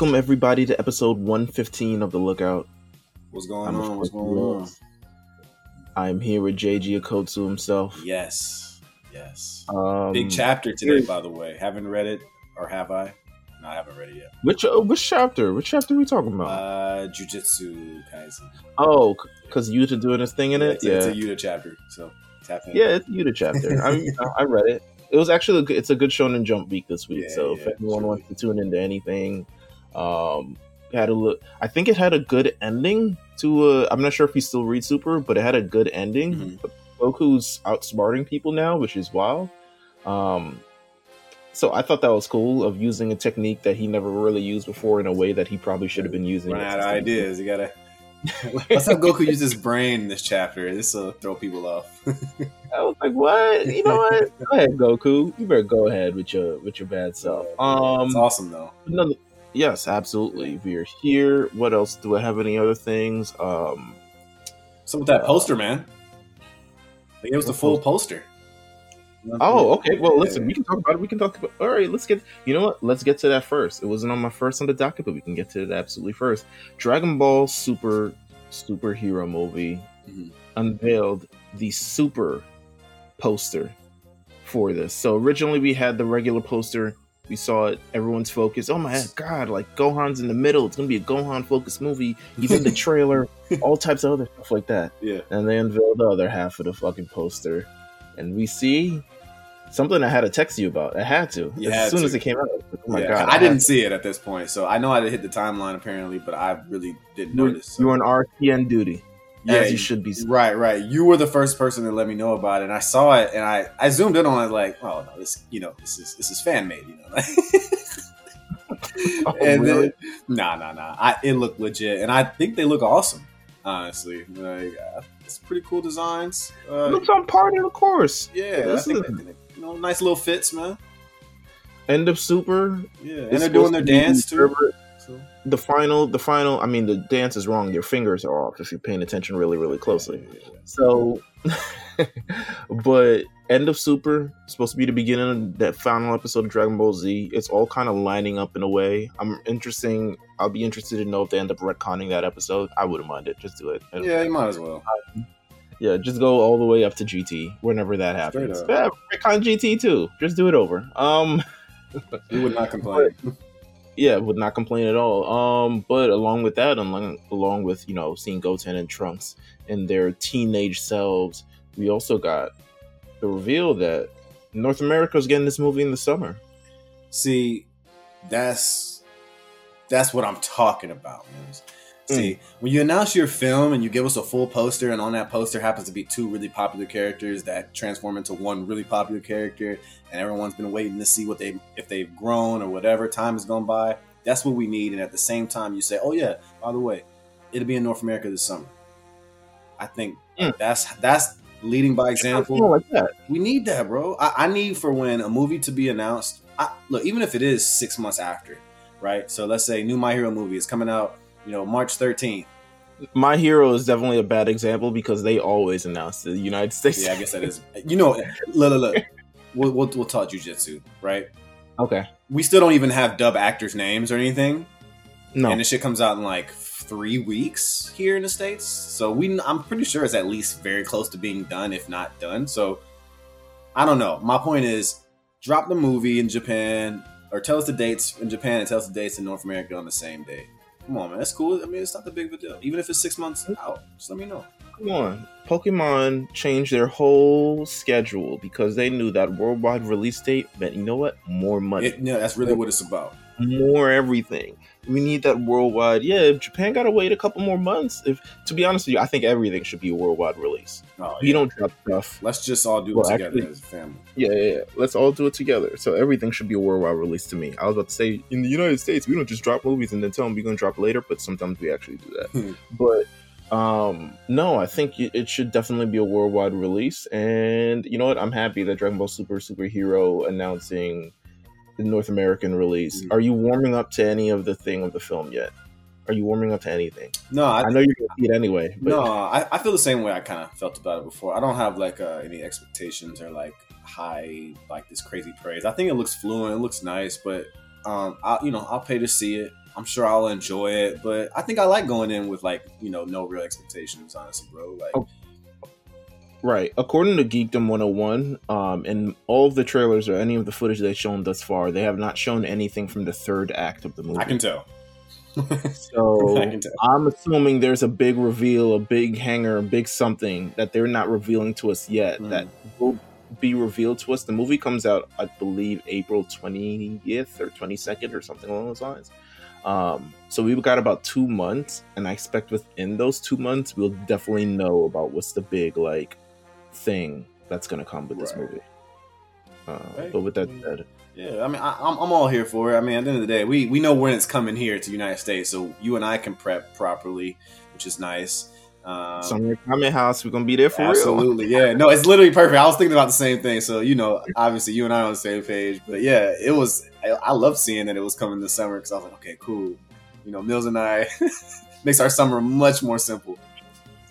Welcome everybody to episode 115 of The Lookout. What's going I'm on? What's going on? I'm here with JG Okkotsu himself. Yes, yes. Um, Big chapter today, by the way. Haven't read it, or have I? No, I haven't read it yet. Which uh, which chapter? Which chapter are we talking about? Uh, Jujutsu Kaisen. oh, because Yuta doing his thing in it. it's, yeah, it's a Yuta chapter, so tap in. yeah, it's a Yuta chapter. I mean, I read it. It was actually a good, it's a good Shonen Jump week this week. Yeah, so yeah, if anyone sure. wants to tune into anything, um, had a look. I think it had a good ending to. Uh, I'm not sure if he still reads Super, but it had a good ending. Mhm. Goku's outsmarting people now, which is wild. Um, so I thought that was cool of using a technique that he never really used before in a way that he probably should have been using. Run out of ideas. You gotta. Let's have Goku use his brain in this chapter. This will throw people off. I was like, "What? You know what? go ahead, Goku. You better go ahead with your with your bad self." Um, it's awesome though. Another, yes, absolutely. We are here. What else? Do I have any other things? Um, So with that poster, man, it was the full poster. oh, okay. Well, listen, we can talk about it. We can talk about. All right, let's get. You know what? Let's get to that first. It wasn't on my first on the docket, but we can get to it absolutely first. Dragon Ball Super superhero movie Mhm. unveiled the super poster for this. So originally we had the regular poster. We saw it. Everyone's focused. Oh my god! Like Gohan's in the middle. It's gonna be a Gohan focused movie. Even the trailer, all types of other stuff like that. Yeah. And they unveiled the other half of the fucking poster, and we see something I had to text you about. I had to You as had soon to. as it came out. Like, oh my Yeah, god! I had didn't see it at this point, so I know I hit the timeline apparently, but I really didn't You notice. you were on RTN duty, yeah, as you should be. Right, right. You were the first person to let me know about it, and I saw it, and I, I zoomed in on it, like, oh no, this, you know, this is this is fan made, you know. Oh, and really? then, nah, nah, nah. I, it looked legit, and I think they look awesome. Honestly, like, uh, it's pretty cool designs. Uh, Looks on par to the course. yeah, I this think is- they- you know, nice little fits, man. End of Super. Yeah, and they're doing their dance too. So, The final, the final. I mean, the dance is wrong. Your fingers are off if you're paying attention really, really closely. So, but end of Super supposed to be the beginning of that final episode of Dragon Ball Z. It's all kind of lining up in a way. I'm interesting. I'll be interested to know if they end up retconning that episode. I wouldn't mind it. Just do it. Yeah, you might as well. Yeah, just go all the way up to GT whenever that happens. Yeah, retcon GT too. Just do it over. Um. You would not complain. Yeah, would not complain at all. Um, but along with that, along along with you know seeing Goten and Trunks in their teenage selves, we also got the reveal that North America is getting this movie in the summer. See, that's that's what I'm talking about. Man. See, when you announce your film and you give us a full poster, and on that poster happens to be two really popular characters that transform into one really popular character, and everyone's been waiting to see what they if they've grown or whatever time has gone by. That's what we need. And at the same time, you say, "Oh yeah, by the way, it'll be in North America this summer." I think Mm. that's that's leading by example like we need that, bro. I, I need for when a movie to be announced. I, look, even if it is six months after, right? So let's say new My Hero movie is coming out, you know, March 13th. My Hero is definitely a bad example because they always announce the United States. Yeah, I guess that is. You know, look, look, look. We'll, we'll, we'll talk jujitsu, right? okay. We still don't even have dub actors' names or anything, No. and this shit comes out in like three weeks here in the states. So we, I'm pretty sure it's at least very close to being done, if not done. So I don't know. My point is, drop the movie in Japan, or tell us the dates in Japan and tell us the dates in North America on the same day. Come on, man, that's cool. I mean, it's not the big of a deal. Even if it's six months out, just let me know. Come on. Pokemon changed their whole schedule because they knew that worldwide release date meant, you know what? More money. It, yeah, that's really what it's about. More everything. We need that worldwide. Yeah, if Japan got to wait a couple more months. If to be honest with you, I think everything should be a worldwide release. Oh, We yeah. don't drop stuff. Let's just all do Well, it together actually- as a family. Yeah, yeah, yeah. Let's all do it together. So everything should be a worldwide release to me. I was about to say in the United States, we don't just drop movies and then tell them we're gonna drop later, but sometimes we actually do that. but um no, I think it it should definitely be a worldwide release. And you know what? I'm happy that Dragon Ball Super Superhero announcing the North American release. Mhm. Are you warming up to any of the thing of the film yet? Are you warming up to anything? No, I, I know you're gonna see it anyway, but no, I, I feel the same way I kind of felt about it before. I don't have like uh, any expectations or like high like this crazy praise. I think it looks fluent, it looks nice, but um, I you know I'll pay to see it. I'm sure I'll enjoy it, but I think I like going in with like you know no real expectations, honestly, bro. Like, oh. Right. According to Geekdom 101, um, in all of the trailers or any of the footage they've shown thus far, they have not shown anything from the third act of the movie. I can tell. so can tell. I'm assuming there's a big reveal, a big hanger, a big something that they're not revealing to us yet. Mm. That will be revealed to us. The movie comes out, I believe, April 20th or 22nd or something along those lines. Um, so we've got about two months, and I expect within those two months, we'll definitely know about what's the big like thing that's going to come with right. this movie. Uh, right. But with that said, yeah, I mean, I, am I'm all here for it. I mean, at the end of the day, we we know when it's coming here to the United States, so you and I can prep properly, which is nice. Um, Summer Comment House, we're gonna be there for absolutely, real. yeah. No, it's literally perfect. I was thinking about the same thing. So you know, obviously, you and I are on the same page. But yeah, it was. I, I love seeing that it was coming this summer because I was like, okay, cool. You know, Meelz and I makes our summer much more simple.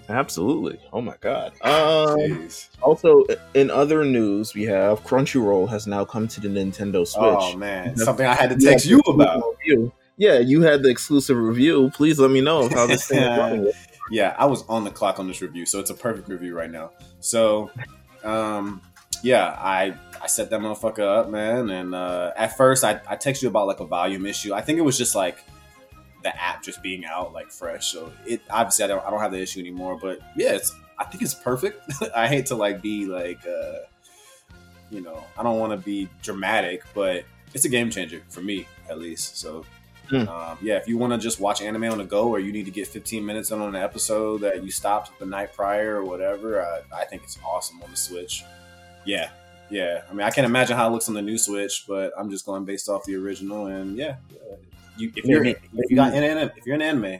Absolutely. Oh my god. Um, also, in other news, we have Crunchyroll has now come to the Nintendo Switch. Oh man, something I had to text you about. Review. Yeah, you had the exclusive review. Please let me know how this thing is running. yeah, I was on the clock on this review, so it's a perfect review right now. So, um, yeah, I I set that motherfucker up, man. And uh, at first, I I texted you about like a volume issue. I think it was just like the app just being out like fresh. So it obviously I don't I don't have the issue anymore. But yeah, it's I think it's perfect. I hate to like be like uh, you know I don't want to be dramatic, but it's a game changer for me at least. So Mm. Um, yeah, if you want to just watch anime on the go, or you need to get 15 minutes on an episode that you stopped the night prior or whatever, uh, I think it's awesome on the Switch. Yeah, yeah. I mean, I can't imagine how it looks on the new Switch, but I'm just going based off the original. And yeah, you, if you're maybe, if you got anime, if you're an anime,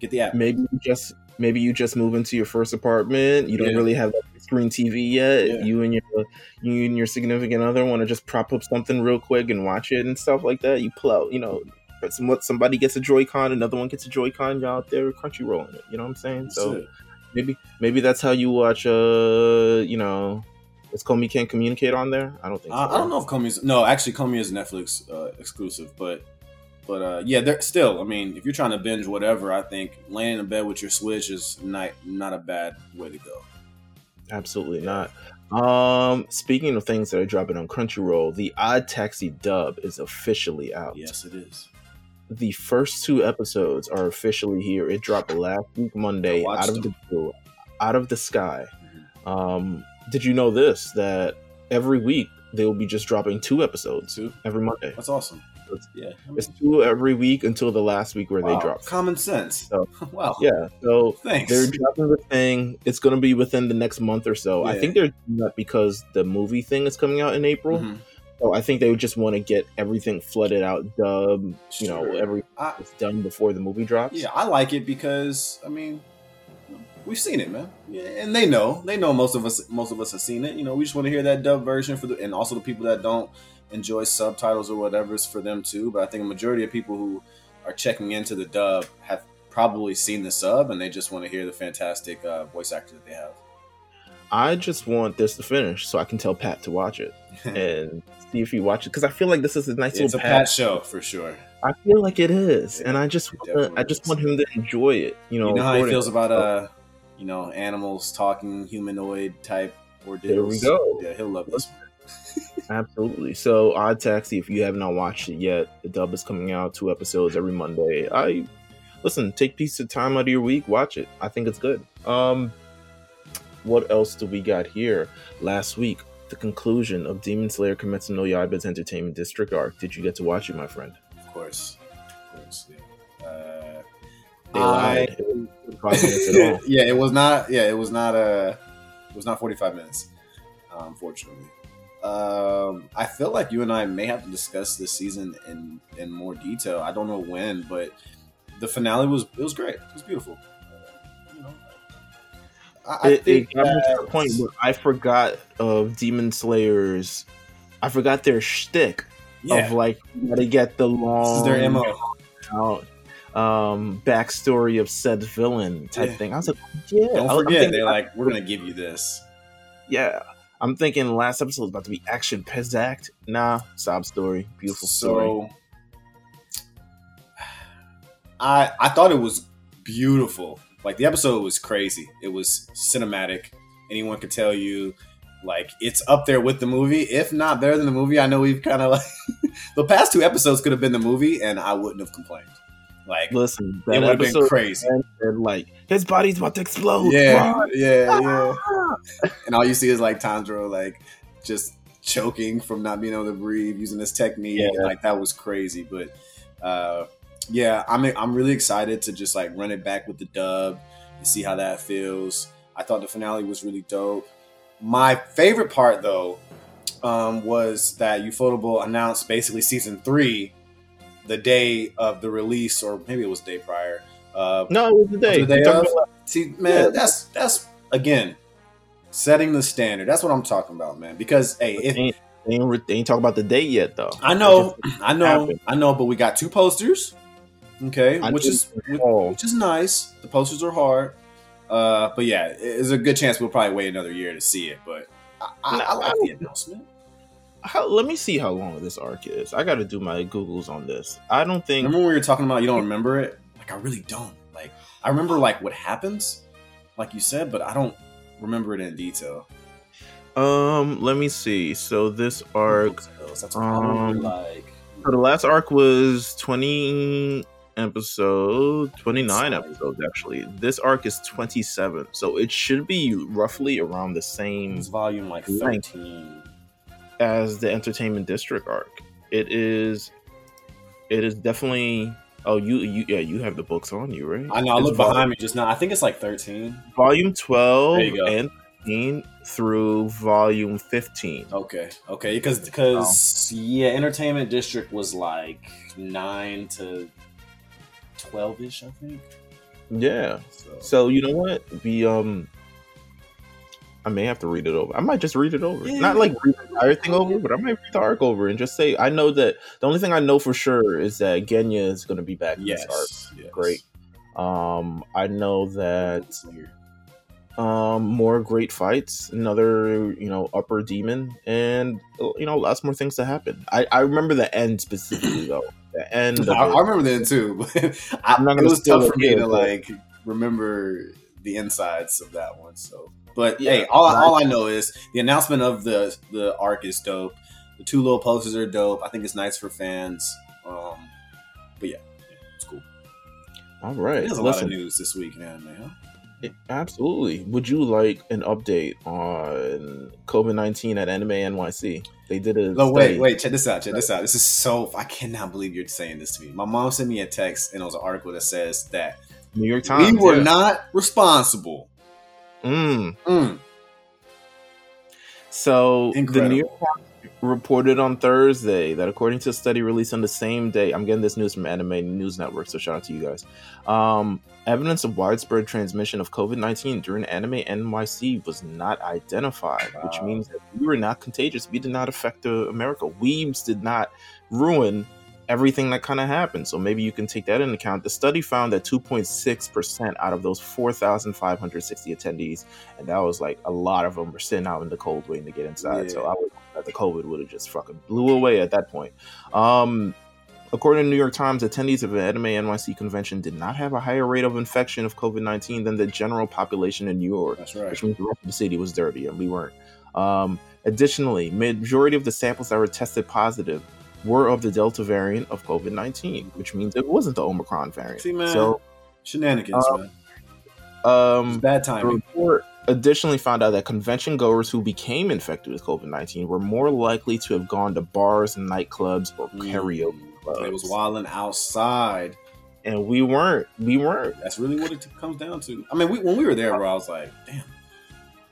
get the app. Maybe you just maybe you just move into your first apartment. You don't yeah. really have a screen TV yet. Yeah. You and your you and your significant other want to just prop up something real quick and watch it and stuff like that. You pull out, you know, somewhat somebody gets a Joy-Con, another one gets a Joy-Con, y'all out there Crunchyroll it. You know what I'm saying? That's so it. maybe maybe that's how you watch. Uh, you know, is Komi can't communicate on there? I don't think. Uh, so. I don't know if Komi's no. Actually, Komi is Netflix uh, exclusive, but but uh, yeah, they're still. I mean, if you're trying to binge whatever, I think laying in bed with your Switch is not not a bad way to go. Absolutely not. Um, speaking of things that are dropping on Crunchyroll, the Odd Taxi dub is officially out. Yes, it is the first two episodes are officially here. It dropped last week Monday out of them. the blue, out of the sky. Mm-hmm. Um, did you know this? That every week they will be just dropping two episodes two? every Monday. That's awesome. It's, yeah, it's two every week until the last week where wow. they drop. Common sense. So, wow. Yeah. So Thanks. they're dropping the thing. It's going to be within the next month or so. Yeah. I think they're doing that because the movie thing is coming out in April. Mm-hmm. So I think they would just want to get everything flooded out, dub, you know, everything done before the movie drops. Yeah, I like it because I mean, we've seen it, man. Yeah, and they know, they know most of us, most of us have seen it. You know, we just want to hear that dub version for the, and also the people that don't enjoy subtitles or whatever is for them too. But I think a majority of people who are checking into the dub have probably seen the sub and they just want to hear the fantastic uh, voice actor that they have. I just want this to finish so I can tell Pat to watch it and see if he watches because I feel like this is a nice it's little a Pat, show for sure. I feel like it is, yeah, and I just wanna, I just want him to enjoy it. You know, you know how he feels about uh, you know, animals talking humanoid type ordeals. There we go. Yeah, he'll love this. Absolutely. So, Odd Taxi, if you have not watched it yet, the dub is coming out two episodes every Monday. I listen, take piece of time out of your week, watch it. I think it's good. Um, what else do we got here? Last week, the conclusion of Demon Slayer Kimetsu no Yaiba's Entertainment District arc. Did you get to watch it, my friend? Of course. They lied. I... yeah, it was not. Yeah, it was not. Uh, it was not forty five minutes. Unfortunately, um, I feel like you and I may have to discuss this season in in more detail. I don't know when, but the finale was it was great. It was beautiful. I, it, it got me to the point where I forgot of Demon Slayers. I forgot their shtick yeah. of like you gotta get the long Is their mo out, um, backstory of said villain type yeah. thing. I was like, yeah. Don't forget, thinking, they're like, we're gonna give you this. Yeah, I'm thinking last episode was about to be action exact. Nah, sob story, beautiful story. So, I I thought it was beautiful. Like the episode was crazy. It was cinematic. Anyone could tell you, like it's up there with the movie, if not better than the movie. I know we've kind of like the past two episodes could have been the movie, and I wouldn't have complained. Like, listen, it would have been crazy. And like his body's about to explode. Yeah, run. yeah, yeah. and all you see is like Tanjiro like just choking from not being able to breathe using this technique. Yeah. like that was crazy. But uh, yeah, I'm I'm really excited to just like run it back with the dub and see how that feels. I thought the finale was really dope. My favorite part though um, was that Ufotable announced basically season three the day of the release, or maybe it was the day prior. Uh, no, it was the day. The day of. See, man, yeah. that's that's again setting the standard. That's what I'm talking about, man. Because hey, if, they, ain't, they, ain't, they ain't talk about the date yet, though. I know, I know, happened. I know. But we got two posters, okay, I which is which is nice. The posters are hard, uh, but yeah, there's a good chance we'll probably wait another year to see it. But I, I, I like the announcement how, let me see how long this arc is. I got to do my googles on this. I don't think. Remember when we were talking about you don't remember it? Like I really don't. Like I remember like what happens, like you said, but I don't remember it in detail. Um, let me see. So this arc, um, like. So the last arc was twenty episode 29 episodes actually this arc is 27 so it should be roughly around the same it's volume like 13 as the entertainment district arc. It is it is definitely oh you you yeah you have the books on you right i know i look behind me just now i think it's like 13 volume 12 and 13 through volume 15 okay okay because because oh. yeah entertainment district was like 9 to 12ish i think yeah so. so you know what we um I may have to read it over. I might just read it over. Yeah. Not like read the entire thing over, but I might read the arc over and just say I know that the only thing I know for sure is that Genya is going to be back yes. in this arc. Yes. Great. Um, I know that um more great fights, another you know upper demon, and you know lots more things to happen. I I remember the end specifically though. The end. I, I, remember the end too. I, am not gonna it was tough for me to like remember the insides of that one. So but yeah, hey, all, all I know is the announcement of the the arc is dope. The two little posters are dope. I think it's nice for fans. Um, but yeah, yeah it's cool. All right, there's a Listen, lot of news this week, man. Man, it, absolutely. Would you like an update on COVID nineteen at Anime NYC? They did a. No, wait, wait. Check this out. Check this out. This is so. I cannot believe you're saying this to me. My mom sent me a text, and it was an article that says that New York Times. We were yeah. not responsible Mm. Mm. So Incredible. the New York Times reported on Thursday that according to a study released on the same day, I'm getting this news from Anime News Network, so shout out to you guys. Um, evidence of widespread transmission of COVID 19 during Anime NYC was not identified, wow. which means that we were not contagious. We did not affect America. Weebs did not ruin everything that kind of happened. So maybe you can take that into account. The study found that 2.6% out of those 4,560 attendees, and that was like a lot of them were sitting out in the cold waiting to get inside. Yeah. So I would that the COVID would have just fucking blew away at that point. Um, according to New York Times, attendees of the Anime NYC convention did not have a higher rate of infection of COVID 19 than the general population in New York. That's right. Which means the rest of the city was dirty and we weren't. Um, additionally, majority of the samples that were tested positive were of the Delta variant of COVID 19, which means it wasn't the Omicron variant. See, man. So, shenanigans, um, man. Um, bad timing. The report additionally found out that convention goers who became infected with COVID 19 were more likely to have gone to bars and nightclubs or mm. karaoke clubs. It was wilding outside. And we weren't. We weren't. That's really what it comes down to. I mean, we, when we were there, bro, I was like, damn,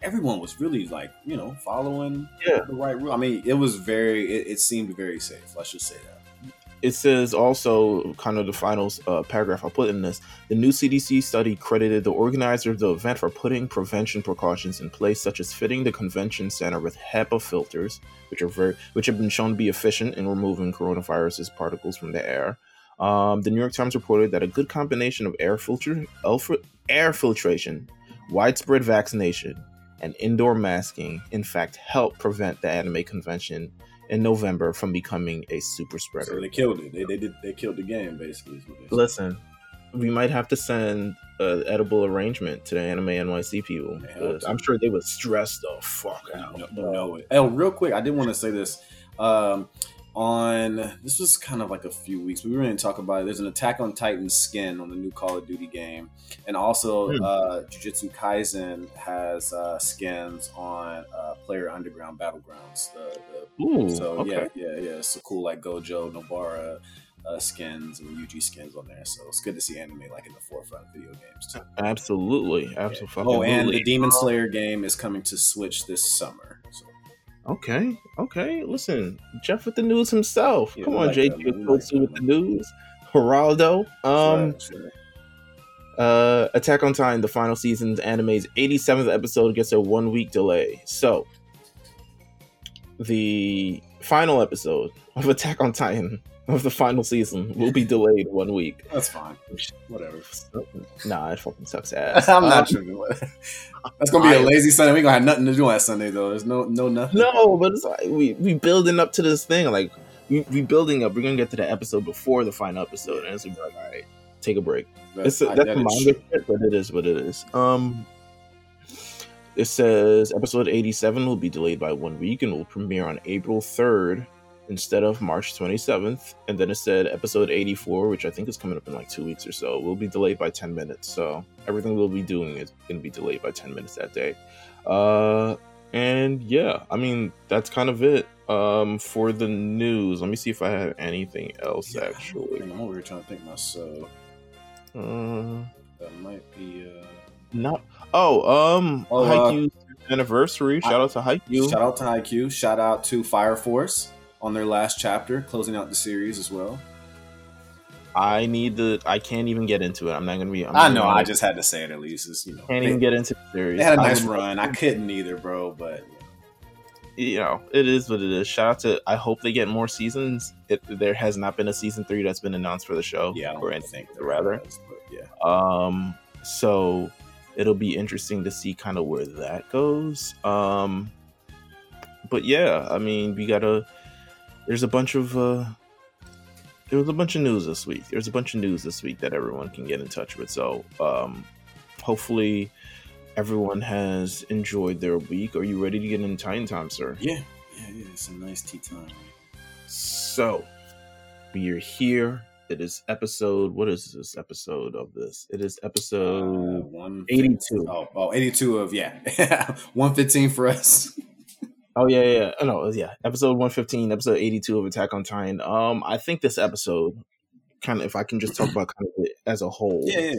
everyone was really like you know following yeah. the right rule. I mean, it was very it, it, seemed very safe. Let's just say that. It says also kind of the final uh, paragraph I put in this. The new CDC study credited the organizer of the event for putting prevention precautions in place, such as fitting the convention center with HEPA filters, which are very which have been shown to be efficient in removing coronavirus's particles from the air. Um, the New York Times reported that a good combination of air filter air filtration, widespread vaccination, and indoor masking, in fact, helped prevent the anime convention in November from becoming a super spreader. So they killed it. They, they did. They killed the game basically. Listen, we might have to send an edible arrangement to the Anime NYC people. I'm sure they would stress the fuck out. You know, you know it. Oh, real quick, I did want to say this. Um, on this was kind of like a few weeks. We were going to talk about it. There's an Attack on Titan skin on the new Call of Duty game, and also hmm. uh, Jujutsu Kaisen has uh, skins on uh, PlayerUnknown's Battlegrounds. The, the, Ooh, so okay. yeah, yeah, yeah. So cool, like Gojo, Nobara. Uh, skins and UG skins on there, so it's good to see anime like in the forefront of video games too. Absolutely, absolutely. Yeah. Oh, and the Demon Slayer game is coming to Switch this summer. Okay, okay. Listen, Jeff with the news himself. Yeah, Come on, like with the news. Geraldo. Um, sure, uh, Attack on Titan, the final season's anime's 87th episode gets a one week delay. So, the final episode of Attack on Titan of the final season will be delayed one week. That's fine. Whatever. Nah, it fucking sucks ass. I'm not um, sure. That's gonna be a lazy Sunday. We gonna have nothing to do on Sunday though. There's no no nothing. No, but it's like we we building up to this thing. Like we we building up. We're gonna get to the episode before the final episode, and it's like, all right, take a break. That's, it's that's manga shit, but it is what it is. Um. It says episode 87 will be delayed by one week and will premiere on April 3rd instead of March 27th. And then it said episode 84, which I think is coming up in like two weeks or so, will be delayed by 10 minutes. So everything we'll be doing is going to be delayed by 10 minutes that day. Uh, and yeah, I mean, that's kind of it um, for the news. Let me see if I have anything else yeah, actually. I'm over here trying to think myself. Uh, that might be. Uh... Not. Oh, um, oh, uh, anniversary. Shout I, out to Haikyuu. Shout out to Haikyuu. Shout out to Fire Force on their last chapter, closing out the series as well. I need the. I can't even get into it. I'm not gonna be. I'm i know. I just had to say it at least. It's, you know, can't they, even get into the series. They had a nice I run. I couldn't either, bro. But you know, it is what it is. Shout out to. I hope they get more seasons. It, there has not been a season three that's been announced for the show. Yeah, or anything rather. yeah. Um. So it'll be interesting to see kind of where that goes. Um. But yeah, I mean, we gotta there's a bunch of uh, there was a bunch of news this week. There's a bunch of news this week that everyone can get in touch with. So um, hopefully everyone has enjoyed their week. Are you ready to get in time time, sir? Yeah, yeah, yeah. It's a nice tea time. So we are here. It is episode. What is this episode of this? It is episode uh, 82. Oh, oh, 82 of yeah, 115 for us. Oh yeah, yeah. Oh, no, yeah. Episode one fifteen, episode eighty two of Attack on Titan. Um, I think this episode, kind of, if I can just talk about kind of it as a whole, yeah,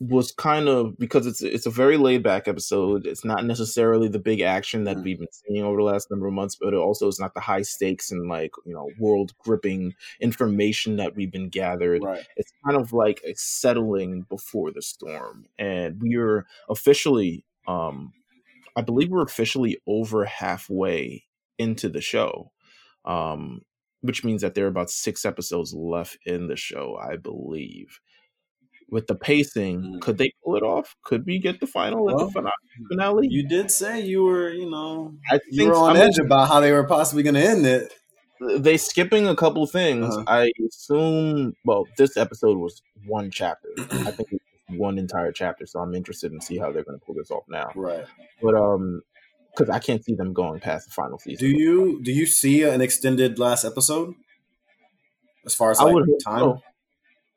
was kind of because it's it's a very laid back episode. It's not necessarily the big action that mm. we've been seeing over the last number of months, but it also is not the high stakes and like you know world gripping information that we've been gathered. Right. It's kind of like a settling before the storm, and we are officially um I believe we're officially over halfway into the show, um, which means that there are about six episodes left in the show, I believe. With the pacing, mm. could they pull it off? Could we get the final well, the finale? You did say you were, you know, I you were on I edge about how they were possibly going to end it. They skipping a couple things. Uh-huh. I assume. Well, this episode was one chapter. I think one entire chapter. So I'm interested in see how they're going to pull this off now. Right. But um, because I can't see them going past the final season. Do you do you see an extended last episode? As far as like, I would time. So.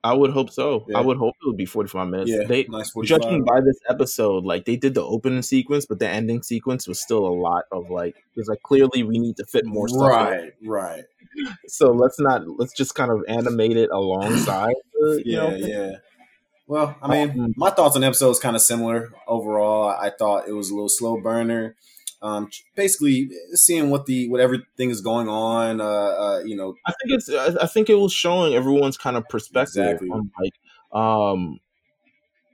I would hope so. Yeah. I would hope it would be 45 minutes. Yeah, they, nice 45. Judging by this episode, like they did the opening sequence, but the ending sequence was still a lot of like, it's like clearly we need to fit more stuff. Right, in. right. So let's not, let's just kind of animate it alongside. The, yeah, know, yeah. Well, I mean, um, my thoughts on the episode is kind of similar overall. I thought it was a little slow burner. Um, basically, seeing what the what everything is going on. Uh, uh, you know, I think it's. I think it was showing everyone's kind of perspective exactly. on like, um,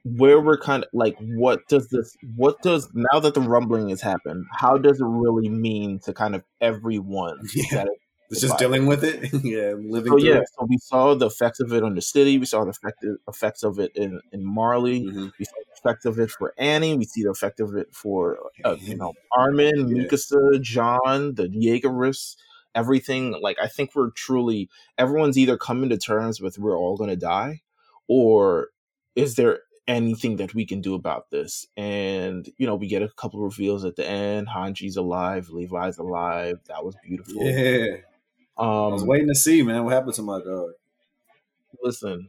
where we're kind of like, what does this? What does now that the rumbling has happened? How does it really mean to kind of everyone yeah. that it's just dealing with it. yeah, living. So yeah, it. so we saw the effects of it on the city. We saw the effect, effects of it in in Marley. Mm-hmm. We saw the effect of it for Annie. We see the effect of it for uh, you know Armin, yeah. Mikasa, Jean, the Jaegerists, everything. Like I think we're truly everyone's either coming to terms with we're all going to die, or is there anything that we can do about this? And you know, we get a couple reveals at the end. Hange's alive, Levi's alive. That was beautiful. Yeah. Um, I was waiting to see, man, what happened to my dog. listen.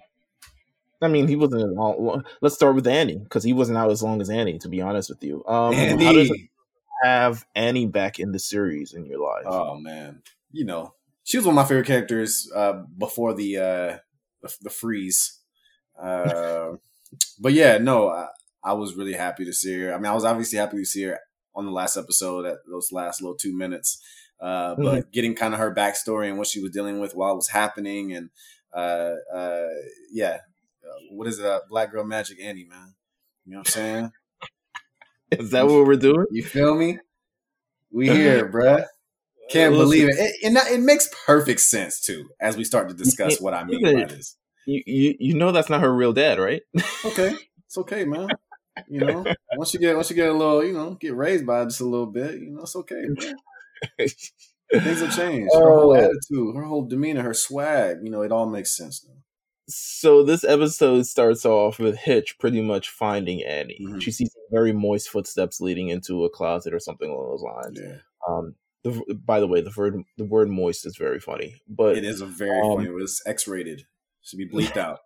I mean, he wasn't as long. Let's start with Annie because he wasn't out as long as Annie. To be honest with you, um, how does have Annie back in the series in your life? Oh man, you know she was one of my favorite characters uh, before the uh, the, the freeze. Uh, but yeah, no, I, I was really happy to see her. I mean, I was obviously happy to see her on the last episode at those last little two minutes. Uh, but getting kind of her backstory and what she was dealing with while it was happening, and uh, uh, yeah, uh, what is it? Uh, Black Girl Magic Annie, man. You know what I'm saying? Is that what we're doing? You feel me? We here, bruh. Can't believe it. it. And that, it makes perfect sense too, as we start to discuss what I mean by this. You, you you know that's not her real dad, right? Okay, it's okay, man. You know, once you get once you get a little, you know, get raised by just a little bit, you know, it's okay. Bro. Things have changed. Her whole Oh. attitude, her whole demeanor, her swag, you know, it all makes sense now. so this episode starts off with Hitch pretty much finding Annie. Mhm. She sees very moist footsteps leading into a closet or something along those lines. Yeah, Um, the, by the way, the word the word moist is very funny, but it is a very um, funny. It's X-rated. Should be bleeped out.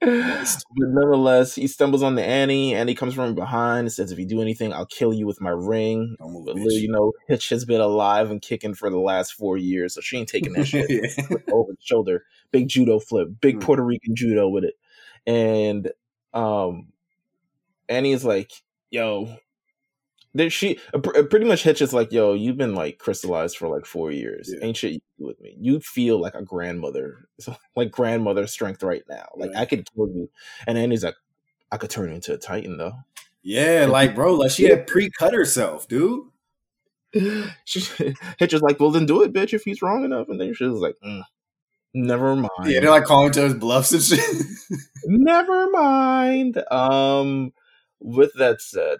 But nonetheless, he stumbles on the Annie. Annie comes from behind and says, "If you do anything, I'll kill you with my ring." Move, But little, you know, Hitch has been alive and kicking for the last four years, so she ain't taking that shit yeah. over the shoulder. Big judo flip, big Mm. Puerto Rican judo with it. And um Annie is like, yo, there she pr- pretty much Hitch is like, yo, you've been like crystallized for like four years. Yeah. Ain't shit you can do with me. You feel like a grandmother, like grandmother strength right now. Like Right. I could kill you. And Annie's like, I could turn into a titan though. Yeah, like bro, like she had pre-cut herself, dude. she, Hitch is like, well then do it, bitch, if he's wrong enough. And then she was like, mm, never mind. Yeah, they're like calling to his bluffs and shit. Never mind. Um, with that said,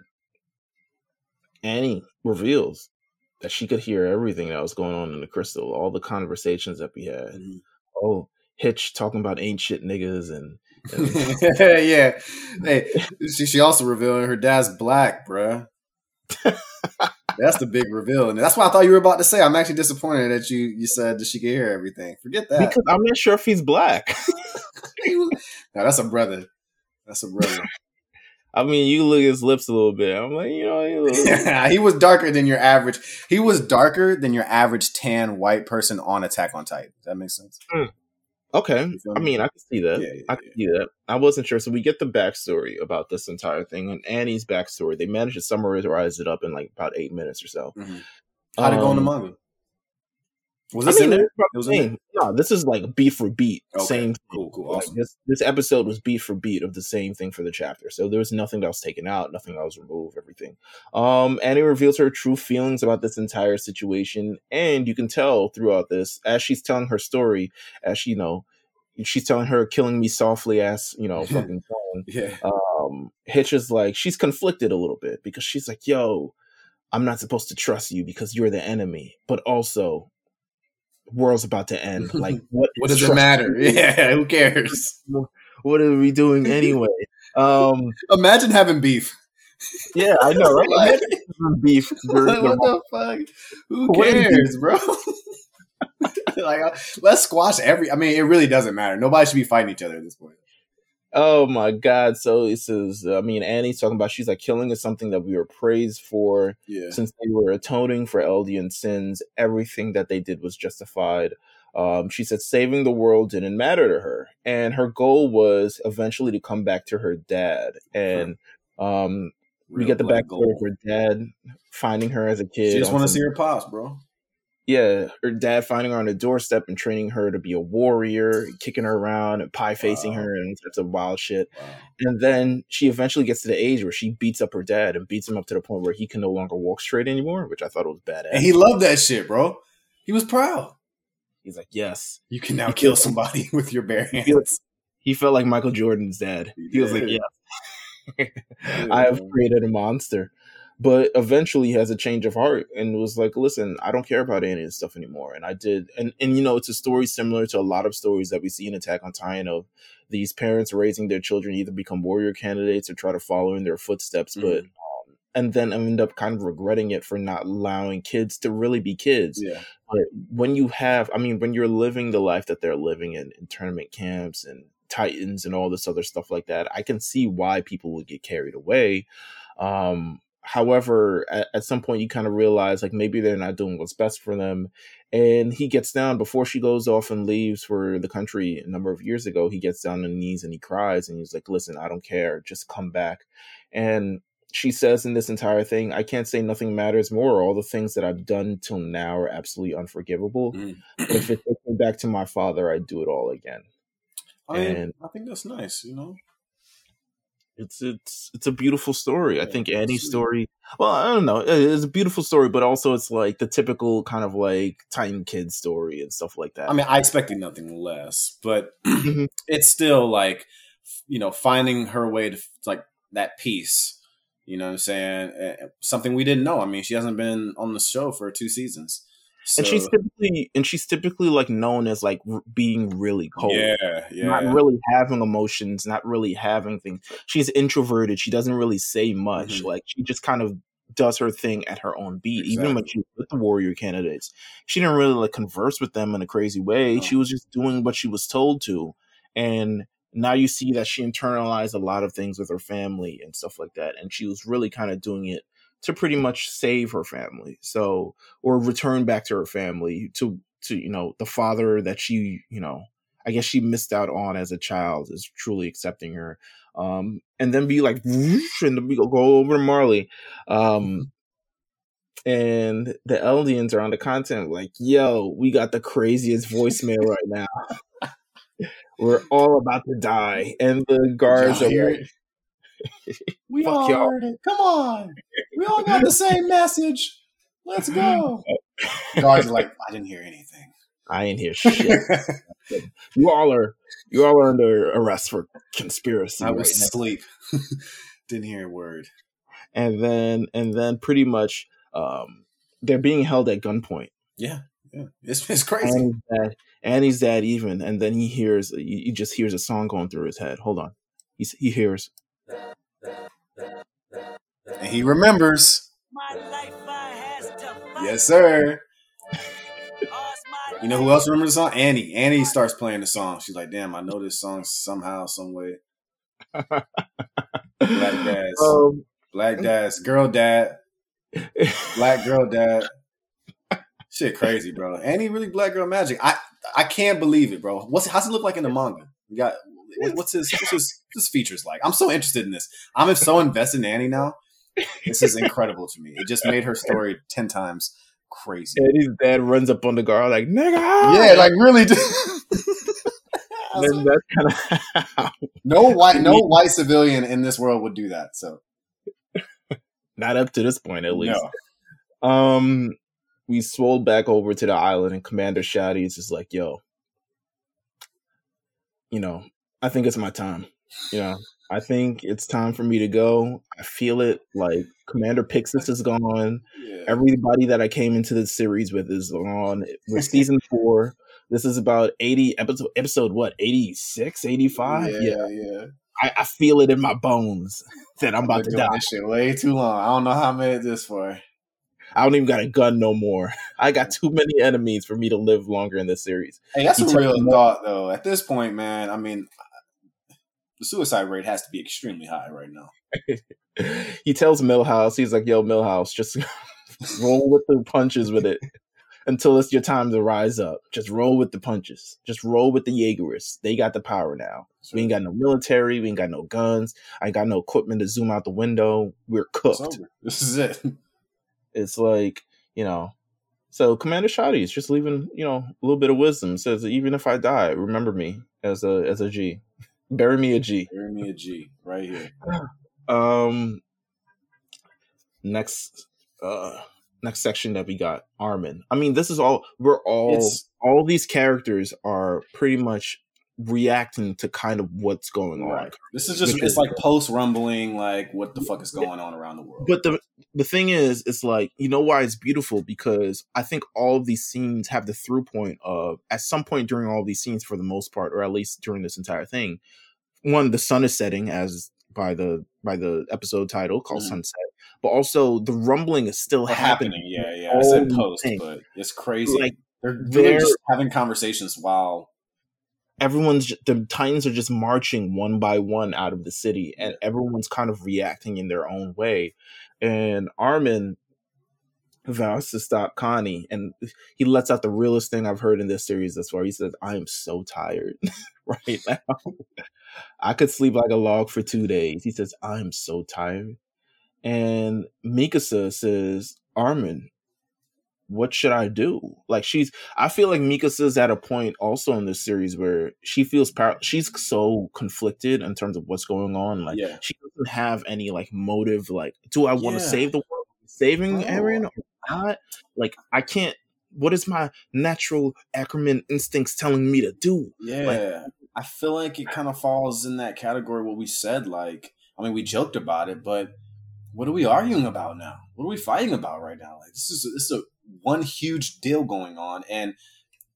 Annie reveals that she could hear everything that was going on in the crystal, all the conversations that we had. Mm-hmm. Oh, Hitch talking about ain't shit niggas and, and yeah. Hey, she, she also revealed her dad's black, bruh. That's the big reveal, and that's what I thought you were about to say. I'm actually disappointed that you you said that she could hear everything. Forget that. because I'm not sure if he's black. no, that's a brother. That's a brother. I mean, you look at his lips a little bit. I'm like, you know, he he was darker than your average. He was darker than your average tan white person on Attack on Titan. That make sense? okay. You I mean, I can see that. Yeah, yeah, I can see that. I wasn't sure. So we get the backstory about this entire thing and Annie's backstory. They managed to summarize it up in like about eight minutes or so. Mhm. How'd it go in the Um, manga? Was I this mean, in there? It was in same. No, this is like beat for beat, Okay, same. Cool, cool, Like, this this episode was beat for beat of the same thing for the chapter. So there was nothing that was taken out, nothing that was removed, everything. Um, Annie reveals her true feelings about this entire situation, and you can tell throughout this as she's telling her story, as she you know, she's telling her killing me softly ass, you know, fucking tone. Yeah. Um, Hitch is like she's conflicted a little bit because she's like, yo, I'm not supposed to trust you because you're the enemy, but also world's about to end. Like what What does it matter? Yeah, who cares? What are we doing anyway? um, Imagine having beef. yeah, I know, right? Like- beef. what the- the fuck? Who cares, bro? like, uh, let's squash every. I mean, it really doesn't matter. Nobody should be fighting each other at this point. Oh my god! So it says, I mean, Annie's talking about she's like killing is something that we were praised for Yeah. since they were atoning for Eldian sins. Everything that they did was justified. Um, she said saving the world didn't matter to her, and her goal was eventually to come back to her dad. And um, we get the backstory of her dad finding her as a kid. She just want to see her pops, bro. Yeah, her dad finding her on the doorstep and training her to be a warrior, kicking her around and pie facing Wow. her and types of wild shit. Wow. And then she eventually gets to the age where she beats up her dad and beats him up to the point where he can no longer walk straight anymore, which I thought was badass. And he loved that shit, bro. He was proud. He's like, yes. You can now kill somebody with your bare He hands. He felt like Michael Jordan's dad. He He was like, yes, I have created a monster. But eventually he has a change of heart and was like, "Listen, I don't care about any of this stuff anymore." And I did, and and you know, it's a story similar to a lot of stories that we see in Attack on Titan of these parents raising their children either become warrior candidates or try to follow in their footsteps, mm-hmm. but um, and then end up kind of regretting it for not allowing kids to really be kids. Yeah. But when you have, I mean, when you're living the life that they're living in, in tournament camps and Titans and all this other stuff like that, I can see why people would get carried away. Um, however, at, at some point you kind of realize like maybe they're not doing what's best for them. And he gets down before she goes off and leaves for the country a number of years ago. He gets down on his knees and he cries and he's like, "Listen, I don't care. Just come back." And she says in this entire thing, I can't say nothing matters more. All the things that I've done till now are absolutely unforgivable. Mm. if it takes me back to my father, I'd do it all again. I and I think that's nice, you know. It's it's it's a beautiful story. Yeah, I think Annie's story. Well, I don't know. It's a beautiful story, but also it's like the typical kind of like Titan Kid story and stuff like that. I mean, I expected nothing less, but mm-hmm. it's still like you know finding her way to like that piece. You know what I'm saying? Eh, eh, something we didn't know. I mean, she hasn't been on the show for two seasons. So, and she's typically and she's typically like known as like r- being really cold. Yeah, yeah. Not really having emotions, not really having things. She's introverted. She doesn't really say much. Mm-hmm. Like she just kind of does her thing at her own beat. Exactly. Even when she was with the warrior candidates, she didn't really like converse with them in a crazy way. She was just doing what she was told to, and now you see that she internalized a lot of things with her family and stuff like that, and she was really kind of doing it to pretty much save her family. So, or return back to her family to, to, you know, the father that she, you know, I guess she missed out on as a child is truly accepting her. Um, and then be like, and we go, go over to Marley. Um, and the Eldians are on the content like, yo, we got the craziest voicemail right now. We're all about to die. And the guards are like, we all y'all. heard it. Come on. We all got the same message. Let's go. Guys are like, I didn't hear anything. I ain't hear shit. you all are you all are under arrest for conspiracy. I was right asleep. didn't hear a word. And then and then pretty much um they're being held at gunpoint. Yeah. Yeah. It's, it's crazy. Annie's dad, Annie's dad even, and then he hears he, he just hears a song going through his head. Hold on. He he hears and he remembers. Yes, sir. you know who else remembers the song? Annie. Annie starts playing the song. She's like, "Damn, I know this song somehow, some way." Black Dad, um, Black Dad, Girl Dad, Black Girl Dad. Shit, crazy, bro. Annie really Black Girl Magic. I I can't believe it, bro. What's how's it look like in the manga? You got what's his what's his, his features like? I'm so interested in this. I'm so invested in Annie now. This is incredible to me. It just made her story ten times crazy. And his dad runs up on the guard like nigga. Yeah, like really. then that's kind of no white no white civilian in this world would do that. So not up to this point, at least. No. Um, we swole back over to the island, and Commander Shadi is just like, "Yo, you know, I think it's my time. You know, I think it's time for me to go. I feel it. Like Commander Pixis is gone. Yeah. Everybody that I came into this series with is gone. We're season four. This is about 80 episode episode what 86, 85? Yeah, yeah. yeah. I, I, feel it in my bones that I'm about to die. This shit way too long. I don't know how I made it this far. I don't even got a gun no more. I got too many enemies for me to live longer in this series. Hey, that's he a real thought though. At this point, man, I mean, the suicide rate has to be extremely high right now. he tells Millhouse, he's like, "Yo, Millhouse, just roll with the punches with it until it's your time to rise up. Just roll with the punches. Just roll with the Jaegerists. They got the power now. Sure. We ain't got no military. We ain't got no guns. I ain't got no equipment to zoom out the window. We're cooked. This is it. It's like you know." So Commander Shadi is just leaving, you know, a little bit of wisdom. Says even if I die, remember me as a as a G. Bury me a G. Bury me a G right here. Um, next, uh, next section that we got Armin. I mean, this is all we're all it's, all these characters are pretty much reacting to kind of what's going Right. on. This is just it's like post rumbling, like what the fuck is going on around the world. But the the thing is, it's like you know why it's beautiful because I think all of these scenes have the through point of at some point during all these scenes, for the most part, or at least during this entire thing, one the sun is setting as by the by the episode title called Mhm. Sunset, but also the rumbling is still happening. happening, yeah, yeah. I said post, thing. but it's crazy. Like they're really they're- just having conversations while everyone's the Titans are just marching one by one out of the city, and everyone's kind of reacting in their own way. And Armin vows to stop Connie, and he lets out the realest thing I've heard in this series thus far. He says, "I am so tired right now. I could sleep like a log for two days." He says, "I am so tired." And Mikasa says, "Armin." What should I do? Like she's I feel like Mikasa's at a point also in this series where she feels power. She's so conflicted in terms of what's going on. Like Yeah. she doesn't have any like motive. Like, do I want to Yeah. save the world, saving. Eren or not? Like, I can't. What is my natural Ackerman instincts telling me to do? Yeah. I feel like it kind of falls in that category what we said. Like, I mean, we joked about it, but what are we arguing about now? What are we fighting about right now? Like, this is this is a one huge deal going on, and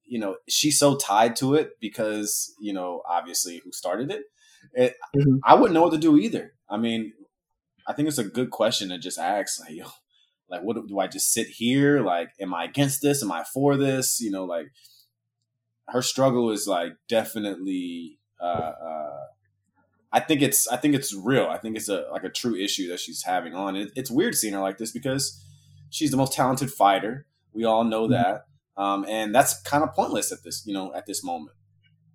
you know, she's so tied to it because you know, obviously, who started it. it Mhm. I wouldn't know what to do either. I mean, I think it's a good question to just ask, like, yo, like, what do- do I just sit here? Like, am I against this? Am I for this? You know, like her struggle is like definitely uh, uh I think it's I think it's real. I think it's a like a true issue that she's having on. It, it's weird seeing her like this because she's the most talented fighter. We all know Mhm. that. Um, and that's kind of pointless at this, you know, at this moment.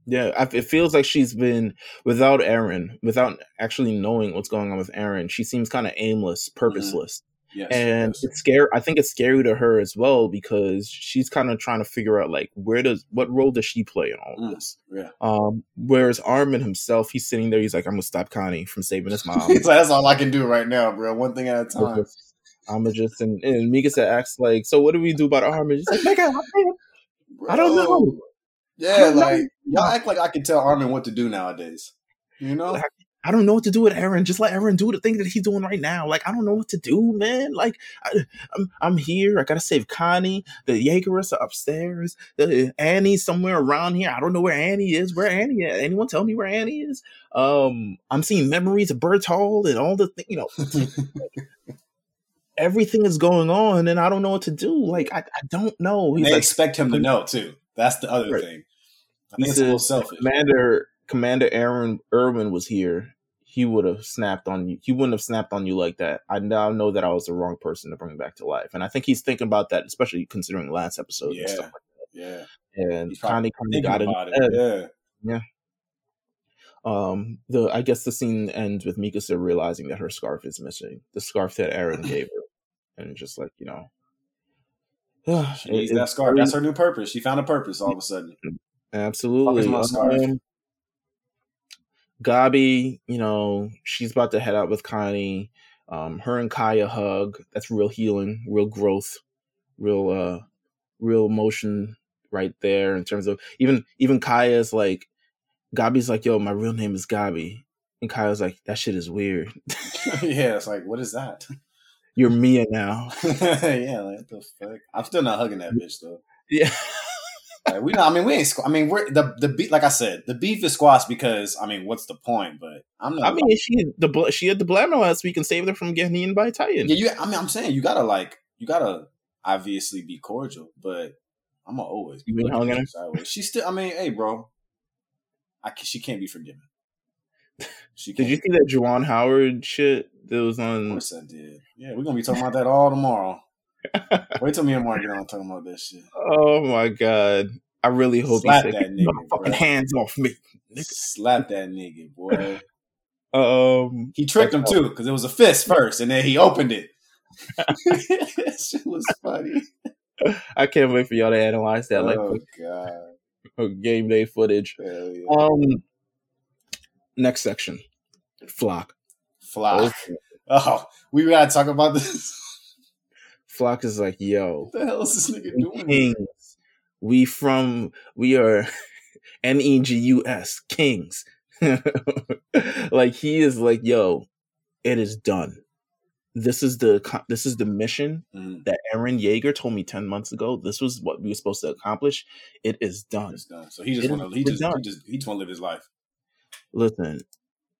Yeah, it feels like she's been without Eren, without actually knowing what's going on with Eren. She seems kind of aimless, purposeless. Yes. and yes. it's scary i think it's scary to her as well because she's kind of trying to figure out like where does what role does she play in all of Mm. this yeah. um whereas armin himself he's sitting there he's like i'm gonna stop connie from saving his mom so that's all I can do right now, bro. One thing at a time. I'm just and, and mikasa acts like so what do we do about armin she's like "Nigga, I don't know. Yeah, don't know. like y'all act like I can tell Armin what to do nowadays. You know? I don't know what to do with Eren. Just let Eren do the thing that he's doing right now. Like I don't know what to do, man. Like I, I'm, I'm here. I gotta save Connie. The Jaegerists are upstairs. The, Annie's somewhere around here. I don't know where Annie is. Where Annie is? Anyone tell me where Annie is? Um, I'm seeing memories of Bertholdt and all the thing. You know, everything is going on, and I don't know what to do. Like I, I don't know. He's they like expect him to know too. That's the other Right. thing. I He think it's a little selfish. Commander Commander Aaron Erwin was here, he would have snapped on you. He wouldn't have snapped on you like that. I now know that I was the wrong person to bring back to life, and I think he's thinking about that, especially considering the last episode and Yeah. stuff. Yeah, And He's probably Connie kind of got it. it. Yeah, Um, the I guess the scene ends with Mikasa realizing that her scarf is missing, the scarf that Eren gave her, and just like you know, she needs that it's scarf. That's her new purpose. She found a purpose all of a sudden. Absolutely. my scarf? Um, Gabi, you know, she's about to head out with Connie. Um, her and Kaya hug. That's real healing, real growth, real uh real emotion right there in terms of even even Kaya's like Gabi's like, yo, my real name is Gabi. And Kaya's like, that shit is weird. yeah, it's like, what is that? You're Mia now. yeah, like what the fuck? I'm still not hugging that bitch though. Yeah. Like, we know. I mean, we ain't. squ- I mean, we're the the beef. Like I said, the beef is squashed because I mean, what's the point? But I'm not. I mean, she had the she had the blammer last week and saved her from getting eaten by a Titan. yeah, you. I mean, I'm saying you gotta like, you gotta obviously be cordial, but I'm gonna always be You ain't looking hugging her? sideways. She still. I mean, hey, bro, I she can't be forgiven. Did you see that Juwan Howard shit that was on? Of course I did. Yeah, we're gonna be talking about that all tomorrow. Wait till me and Mark get on talking about that shit. Oh my god! I really hope Slap he said, that nigga, fucking hands off me." Slap that nigga, boy. Um, He tricked him too because it was a fist first, and then he opened it. that shit was funny. I can't wait for y'all to analyze that like oh god, game day footage. Hell yeah. Um, next section, Floch. Floch. Oh, we gotta talk about this. Floch is like, yo, what the hell is this nigga we doing? kings. We from we are N E G U S, Kings. like he is like, yo, it is done. This is the this is the mission Mhm. that Eren Yeager told me ten months ago. This was what we were supposed to accomplish. It is done. It's done. So he just It want to. He just, he just. He just want to live his life. Listen,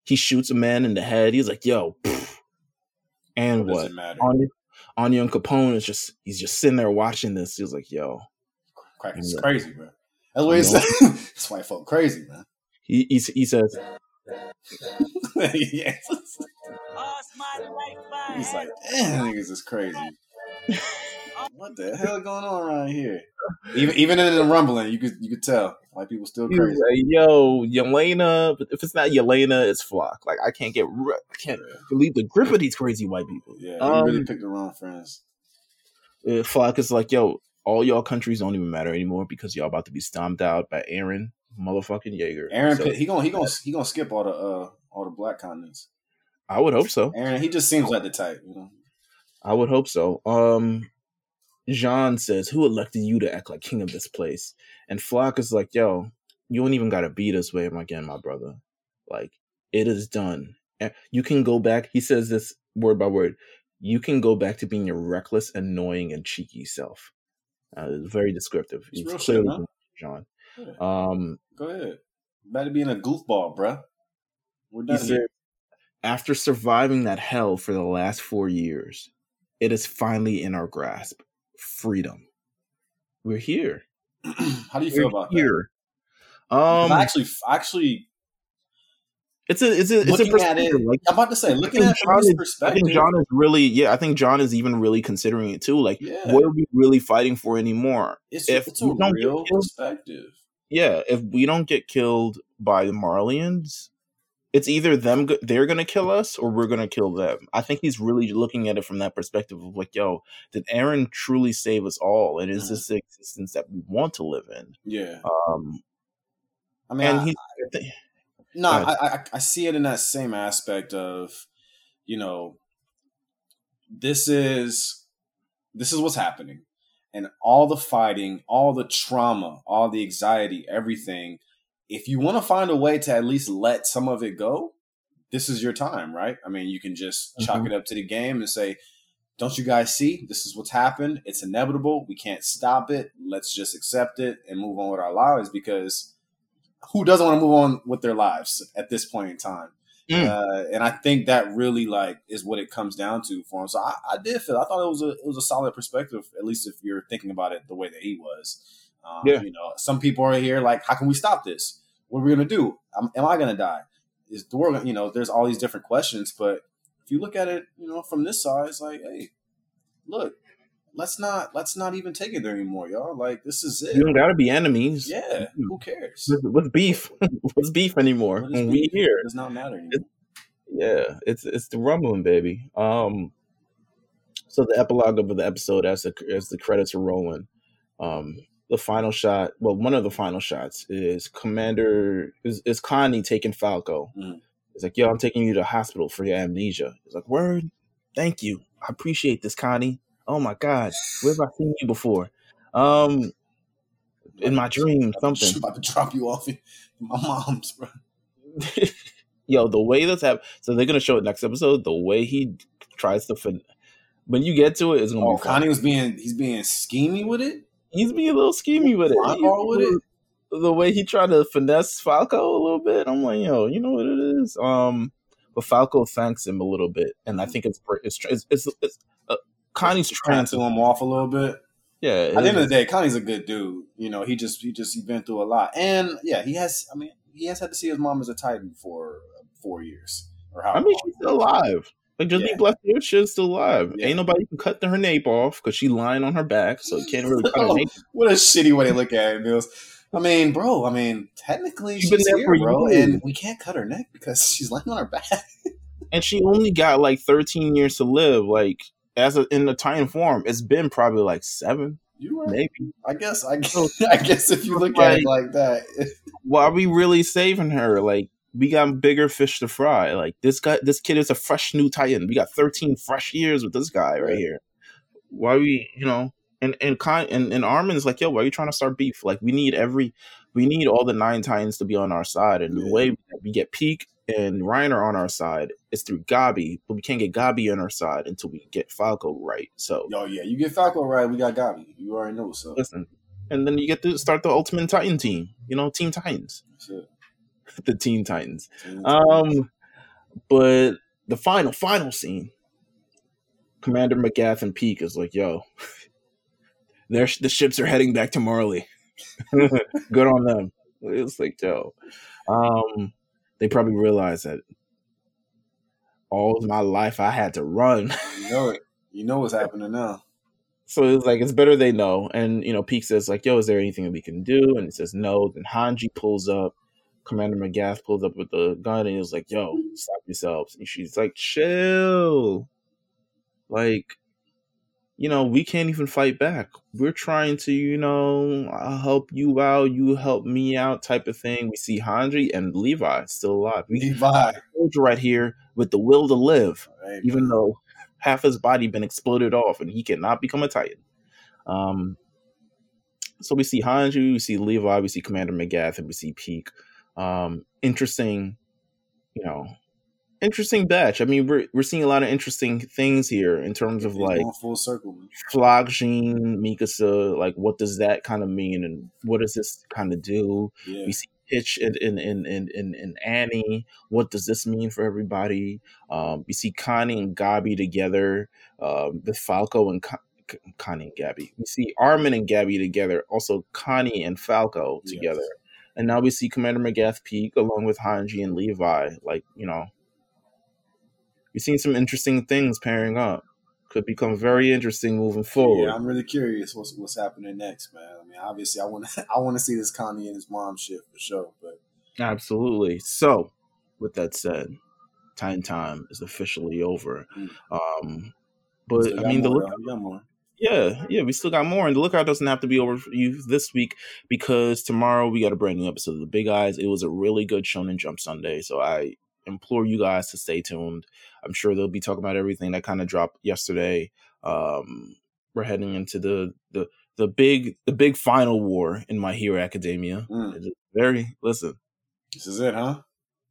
he shoots a man in the head. He's like, yo, and What what? does it matter? Anya, Onyankopon is just he's just sitting there watching this. He's like, yo, is Yeah. crazy, bro. That's what I he said. That's white folk crazy, man. he he, he says, yes. He's like, damn, niggas is crazy. What the hell going on around here? Even even in the rumbling, you could you could tell white people still crazy. like, yo, Yelena. But if it's not Yelena, it's Floch. Like I can't get, I can't believe the grip of these crazy white people. yeah he Um, really picked the wrong friends. uh, Floch is like, yo, all y'all countries don't even matter anymore because y'all about to be stomped out by Eren motherfucking Yeager. Eren, So, he gonna he gonna he gonna skip all the uh all the black continents. I would hope so. Eren, he just seems like the type, you know. I would hope so. Um, Jean says, "Who elected you to act like king of this place?" And Floch is like, "Yo, you don't even gotta be this way again, my brother. Like, it is done. And You can go back." He says this word by word. You can go back to being your reckless, annoying, and cheeky self. Uh, it's very descriptive. It's He's real shit, clearly man. Jean. Yeah. Um, Go ahead. Better being a goofball, bruh. We're done here. after surviving that hell for the last four years, it is finally in our grasp. Freedom. We're here. How do you We're feel about that? here. 'Cause Um, I actually, actually, it's a it's a it's a at perspective. it, Like I'm about to say, looking at Jean is, I think Jean is really yeah. I think Jean is even really considering it too. Like, yeah, what are we really fighting for anymore? it's, if it's a real killed- perspective. Yeah, if we don't get killed by the Marleyans, it's either them they're gonna kill us or we're gonna kill them. I think he's really looking at it from that perspective of like, yo, did Eren truly save us all? And is Mhm. this the existence that we want to live in? Yeah, Um, I mean, and he, no. I, I, I see it in that same aspect of, you know, this is this is what's happening, and all the fighting, all the trauma, all the anxiety, everything. If you want to find a way to at least let some of it go, this is your time, right? I mean, you can just chalk Mhm. it up to the game and say, "Don't you guys see? This is what's happened. It's inevitable. We can't stop it. Let's just accept it and move on with our lives." Because who doesn't want to move on with their lives at this point in time? Mm. Uh, and I think that really like is what it comes down to for him. So I, I did feel I thought it was a it was a solid perspective, at least if you're thinking about it the way that he was. Um, Yeah. You know, some people are here like, how can we stop this? What are we gonna do? Am, am I gonna die? Is the world? You know, there's all these different questions, but if you look at it, you know, from this side, it's like, hey, look, let's not let's not even take it there anymore, y'all. Like this is it. you don't gotta be enemies. Yeah, who cares? What's, beef? what's beef anymore? What we beef? here. It does not matter anymore. Yeah, it's it's the rumbling, baby. Um, so the epilogue of the episode, as the as the credits are rolling, um, the final shot. Well, one of the final shots is Commander is, is Connie taking Falco. Mhm. It's like, yo, I'm taking you to hospital for your amnesia. It's like, word, thank you, I appreciate this, Connie. Oh my God, where have I seen you before? Um, in my dream, I'm something. about to drop you off in my mom's, bro. Yo, the way that's happened. So they're gonna show it next episode. The way he tries to fin- when you get to it, it's gonna Oh, be fun. Connie was being he's being schemy with it. He's being a little schemy with it. With it? The way he tried to finesse Falco a little bit, I'm like, yo, you know what it is. Um, but Falco thanks him a little bit, and I think it's it's it's, it's, it's uh, Connie's trying trying to him off a little bit. Yeah, At the end of the day, Connie's a good dude. You know, he just he just he's been through a lot, and yeah, he has. I mean, he has had to see his mom as a Titan for uh, four years or how. I mean, she's still alive. Like, just Yeah. be blessed she's still alive. Yeah. Ain't nobody can cut her nape off because she lying on her back, so you can't really cut her Oh, nape. What a shitty way to look at it, Meelz. I mean, bro. I mean, technically She's she's, been there here, for bro, years. and we can't cut her neck because she's lying on her back. and she only got like 13 years to live. Like as a, in the Titan form, it's been probably like seven, You right. maybe. I guess. I guess, I guess if you look at it like that, Why are we really saving her? Like we got bigger fish to fry. Like this guy, this kid is a fresh new Titan. We got 13 fresh years with this guy right here. Why we, you know, And and Con and, and Armin's like, yo, why are you trying to start beef? Like we need every we need all the nine titans to be on our side. And the way we get Pieck and Reiner on our side is through Gabi, but we can't get Gabi on our side until we get Falco right. So Oh yeah, you get Falco right, we got Gabi. You already know so listen. And then you get to start the Ultimate Titan team, you know, Team Titans. the Teen Titans. Teen Titans. Um but the final, final scene, Commander Magath and Pieck is like, yo, the ships are heading back to Marley. Good on them. It's like, yo. Um, they probably realize that all of my life I had to run. you know it. You know what's happening now. So it's like it's better they know. And you know, Pieck says like, "Yo, is there anything that we can do?" And he says no. Then Hange pulls up. Commander Magath pulls up with the gun and he's like, "Yo, stop yourselves." And she's like, "Chill." Like, you know, we can't even fight back. We're trying to, you know, I'll help you out, you help me out, type of thing. We see Hange and Levi still alive. We Levi soldier right here with the will to live, right, even man. though half his body been exploded off and he cannot become a Titan. Um, so we see Hange, we see Levi, we see Commander Magath, and we see Pieck. Um, interesting, you know, interesting batch. I mean, we're we're seeing a lot of interesting things here in terms of like full circle. Flagsheen, Mikasa, like what does that kind of mean, and what does this kind of do? Yeah. We see Hitch and in in, in in in Annie. What does this mean for everybody? Um, we see Connie and Gabi together. Um, with Falco and. Connie and Gabi. We see Armin and Gabi together. Also, Connie and Falco together. Yes. And now we see Commander Magath Pieck along with Hange and Levi. Like, you know, we've seen some interesting things pairing up. Could become very interesting moving forward. Yeah, I'm really curious what's what's happening next, man. I mean, obviously, I want to I want to see this Connie and his mom shit for sure. But absolutely. So, with that said, Titan Time is officially over. Mm. Um, but I mean, the look. Yeah, yeah, we still got more, and the lookout doesn't have to be over for you this week because tomorrow we got a brand new episode of the Big Eyes. It was a really good Shonen Jump Sunday, so I implore you guys to stay tuned. I'm sure they'll be talking about everything that kind of dropped yesterday. Um, we're heading into the the the big the big final war in My Hero Academia. Mm. Very listen. This is it, huh?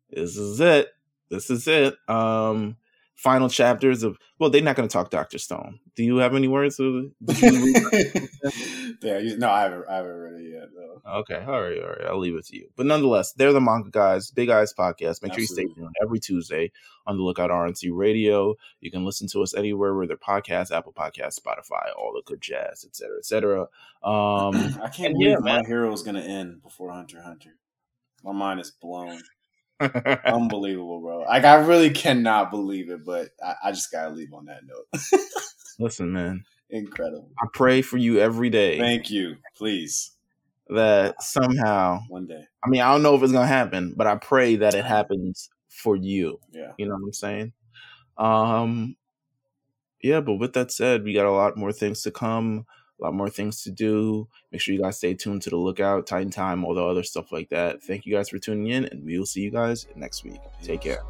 This is it. This is it. Um, final chapters of well they're not going to talk dr stone. Do you have any words yeah you, no i haven't i haven't read it yet no. okay all right all right i'll leave it to you. But nonetheless they're the manga guys big eyes podcast. Make Absolutely. sure you stay tuned every tuesday on the lookout rnc radio. You can listen to us anywhere where their podcasts apple Podcasts, spotify all the good jazz etc etc um i can't believe yeah, my hero is going to end before hunter hunter. My mind is blown Unbelievable, bro. Like I really cannot believe it, but I, I just gotta leave on that note. Listen, man. Incredible. I pray for you every day. Thank you. Please. That somehow one day. I mean, I don't know if it's gonna happen, but I pray that it happens for you. Yeah. You know what I'm saying? Um yeah, but with that said, we got a lot more things to come a lot more things to do. Make sure you guys stay tuned to the lookout, Titan Time, all the other stuff like that. Thank you guys for tuning in, and we will see you guys next week. Take care.